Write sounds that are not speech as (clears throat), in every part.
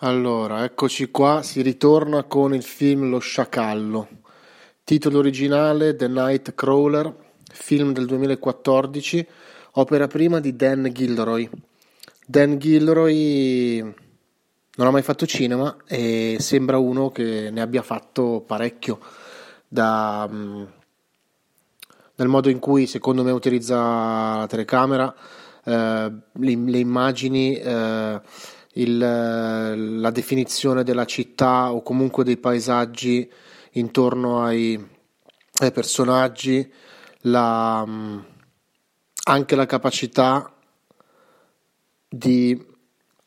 Allora, eccoci qua. Si ritorna con il film Lo Sciacallo. Titolo originale The Night Crawler, film del 2014, opera prima di Dan Gilroy. Dan Gilroy non ha mai fatto cinema e sembra uno che ne abbia fatto parecchio da, mm, dal modo in cui secondo me utilizza la telecamera, eh, le, le, immagini, eh, il, la definizione della città o comunque dei paesaggi intorno ai, ai personaggi, la, mm, anche la capacità di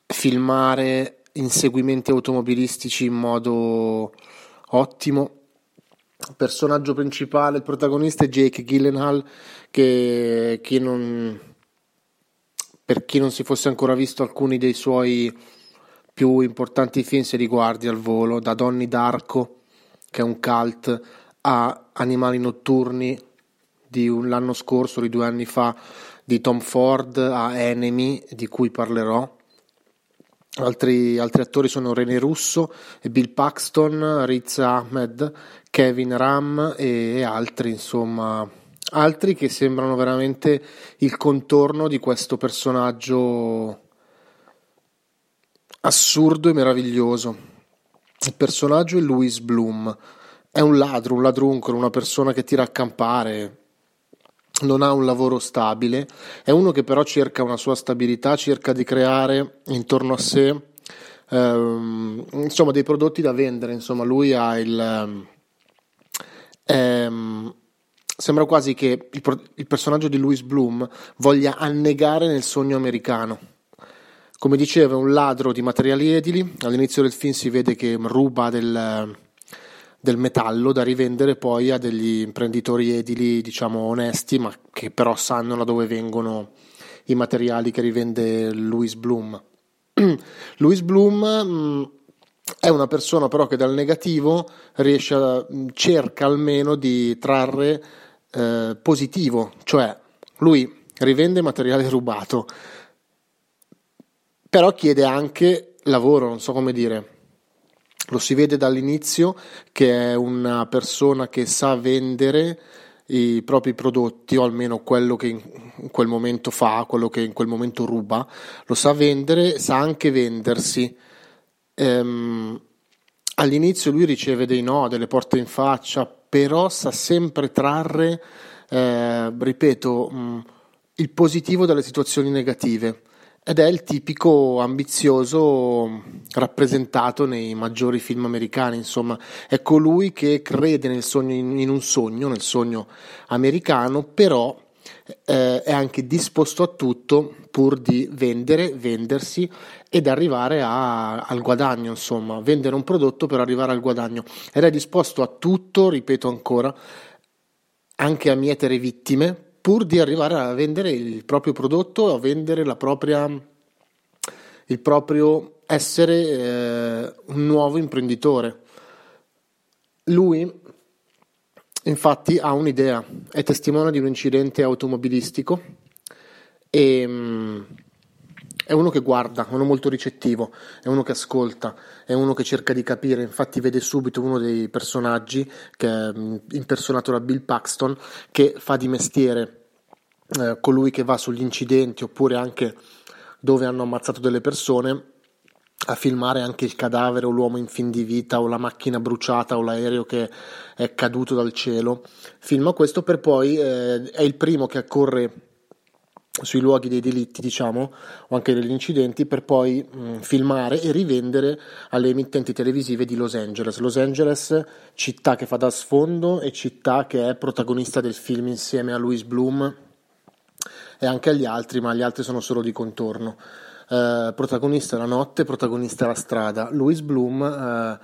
filmare inseguimenti automobilistici in modo ottimo. Il personaggio principale, il protagonista è Jake Gyllenhaal, che chi non, per chi non si fosse ancora visto alcuni dei suoi più importanti film se li al volo, da Donny Darko, che è un cult, a Animali notturni di un, l'anno scorso, di due anni fa, di Tom Ford, a Enemy, di cui parlerò. Altri, altri, attori sono René Russo, Bill Paxton, Riz Ahmed, Kevin Ram e altri, insomma, altri che sembrano veramente il contorno di questo personaggio assurdo e meraviglioso. Il personaggio è Louis Bloom, è un ladro, un ladruncolo, una persona che tira a campare, non ha un lavoro stabile, è uno che però cerca una sua stabilità, cerca di creare intorno a sé ehm, insomma dei prodotti da vendere, insomma lui ha il ehm, sembra quasi che il, il personaggio di Louis Bloom voglia annegare nel sogno americano. Come diceva, un ladro di materiali edili. All'inizio del film si vede che ruba del, del metallo da rivendere poi a degli imprenditori edili, diciamo onesti, ma che però sanno da dove vengono i materiali che rivende Louis Bloom. (clears throat) Louis Bloom mm, è una persona però che dal negativo riesce a, mm, cerca almeno di trarre eh, positivo, cioè lui rivende materiale rubato, però chiede anche lavoro, non so come dire lo si vede dall'inizio che è una persona che sa vendere i propri prodotti o almeno quello che in quel momento fa, quello che in quel momento ruba, lo sa vendere, sa anche vendersi. Ehm, all'inizio lui riceve dei no, delle porte in faccia, però sa sempre trarre, eh, ripeto, mh, il positivo dalle situazioni negative. Ed è il tipico ambizioso rappresentato nei maggiori film americani, insomma, è colui che crede nel sogno, in un sogno, nel sogno americano, però eh, è anche disposto a tutto pur di vendere, vendersi ed arrivare a, al guadagno, insomma, vendere un prodotto per arrivare al guadagno ed è disposto a tutto, ripeto ancora, anche a mietere vittime pur di arrivare a vendere il proprio prodotto, a vendere la propria, il proprio essere eh, un nuovo imprenditore. Lui infatti ha un'idea, è testimone di un incidente automobilistico e mm, è uno che guarda, è uno molto ricettivo, è uno che ascolta, è uno che cerca di capire, infatti vede subito uno dei personaggi che è mm, impersonato da Bill Paxton che fa di mestiere eh, colui che va sugli incidenti oppure anche dove hanno ammazzato delle persone a filmare anche il cadavere o l'uomo in fin di vita o la macchina bruciata o l'aereo che è caduto dal cielo. Filma questo per poi eh, è il primo che accorre sui luoghi dei delitti, diciamo, o anche degli incidenti, per poi mh, filmare e rivendere alle emittenti televisive di Los Angeles. Los Angeles, città che fa da sfondo e città che è protagonista del film insieme a Louis Bloom e anche agli altri, ma gli altri sono solo di contorno. Eh, protagonista la notte, protagonista la strada. Louis Bloom eh,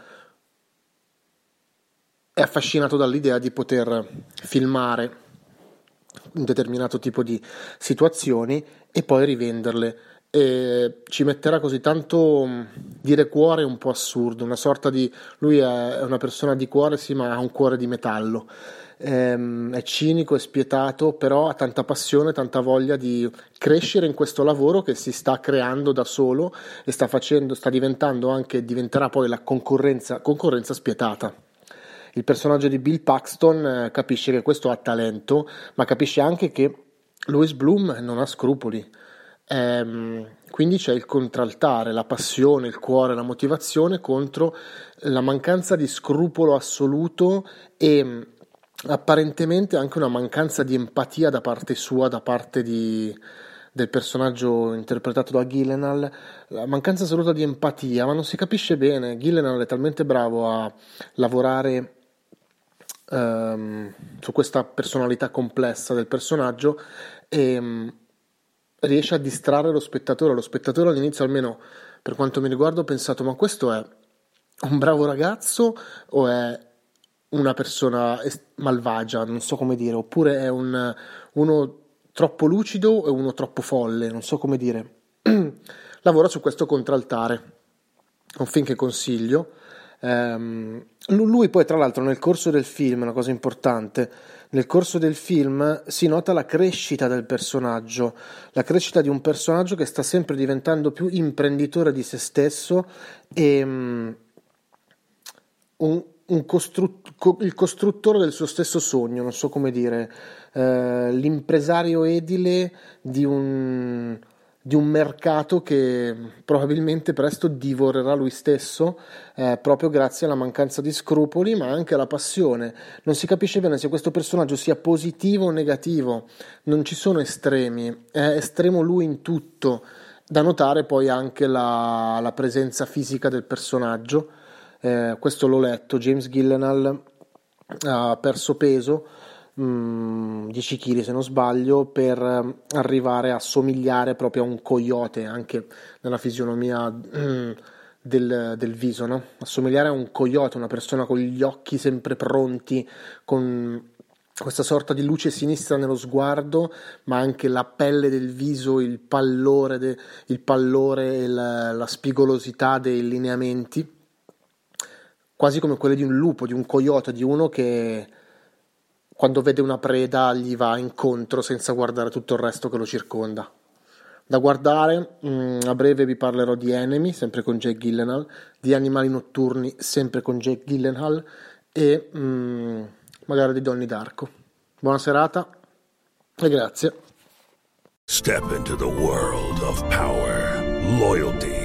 è affascinato dall'idea di poter filmare un determinato tipo di situazioni e poi rivenderle. E ci metterà così tanto dire cuore un po' assurdo, una sorta di lui è una persona di cuore, sì, ma ha un cuore di metallo. Ehm, è cinico, è spietato, però ha tanta passione, tanta voglia di crescere in questo lavoro che si sta creando da solo e sta facendo, sta diventando anche, diventerà poi la concorrenza, concorrenza spietata il personaggio di Bill Paxton eh, capisce che questo ha talento, ma capisce anche che Louis Bloom non ha scrupoli. Ehm, quindi c'è il contraltare, la passione, il cuore, la motivazione contro la mancanza di scrupolo assoluto e apparentemente anche una mancanza di empatia da parte sua, da parte di, del personaggio interpretato da Gillenal, la mancanza assoluta di empatia, ma non si capisce bene. Gillenal è talmente bravo a lavorare um, su questa personalità complessa del personaggio e um, riesce a distrarre lo spettatore. Lo spettatore all'inizio, almeno per quanto mi riguarda, ho pensato: ma questo è un bravo ragazzo o è una persona malvagia? Non so come dire, oppure è un, uno troppo lucido e uno troppo folle, non so come dire. (clears throat) Lavora su questo contraltare, un film che consiglio Um, lui poi, tra l'altro, nel corso del film, una cosa importante, nel corso del film si nota la crescita del personaggio, la crescita di un personaggio che sta sempre diventando più imprenditore di se stesso e um, un, costrut- il costruttore del suo stesso sogno, non so come dire, uh, l'impresario edile di un di un mercato che probabilmente presto divorerà lui stesso eh, proprio grazie alla mancanza di scrupoli ma anche alla passione. Non si capisce bene se questo personaggio sia positivo o negativo, non ci sono estremi, è estremo lui in tutto. Da notare poi anche la, la presenza fisica del personaggio, eh, questo l'ho letto, James Gillenal ha perso peso 10 mm, kg se non sbaglio per eh, arrivare a somigliare proprio a un coyote anche nella fisionomia mm, del, del, viso, no? assomigliare a un coyote, una persona con gli occhi sempre pronti, con questa sorta di luce sinistra nello sguardo, ma anche la pelle del viso, il pallore, de, il pallore e la, la spigolosità dei lineamenti, quasi come quelle di un lupo, di un coyote, di uno che quando vede una preda gli va incontro senza guardare tutto il resto che lo circonda. Da guardare, mm, a breve vi parlerò di Enemy, sempre con Jake Gyllenhaal, di Animali Notturni, sempre con Jake Gyllenhaal, e mm, magari di Donnie Darko. Buona serata e grazie. Step into the world of power, loyalty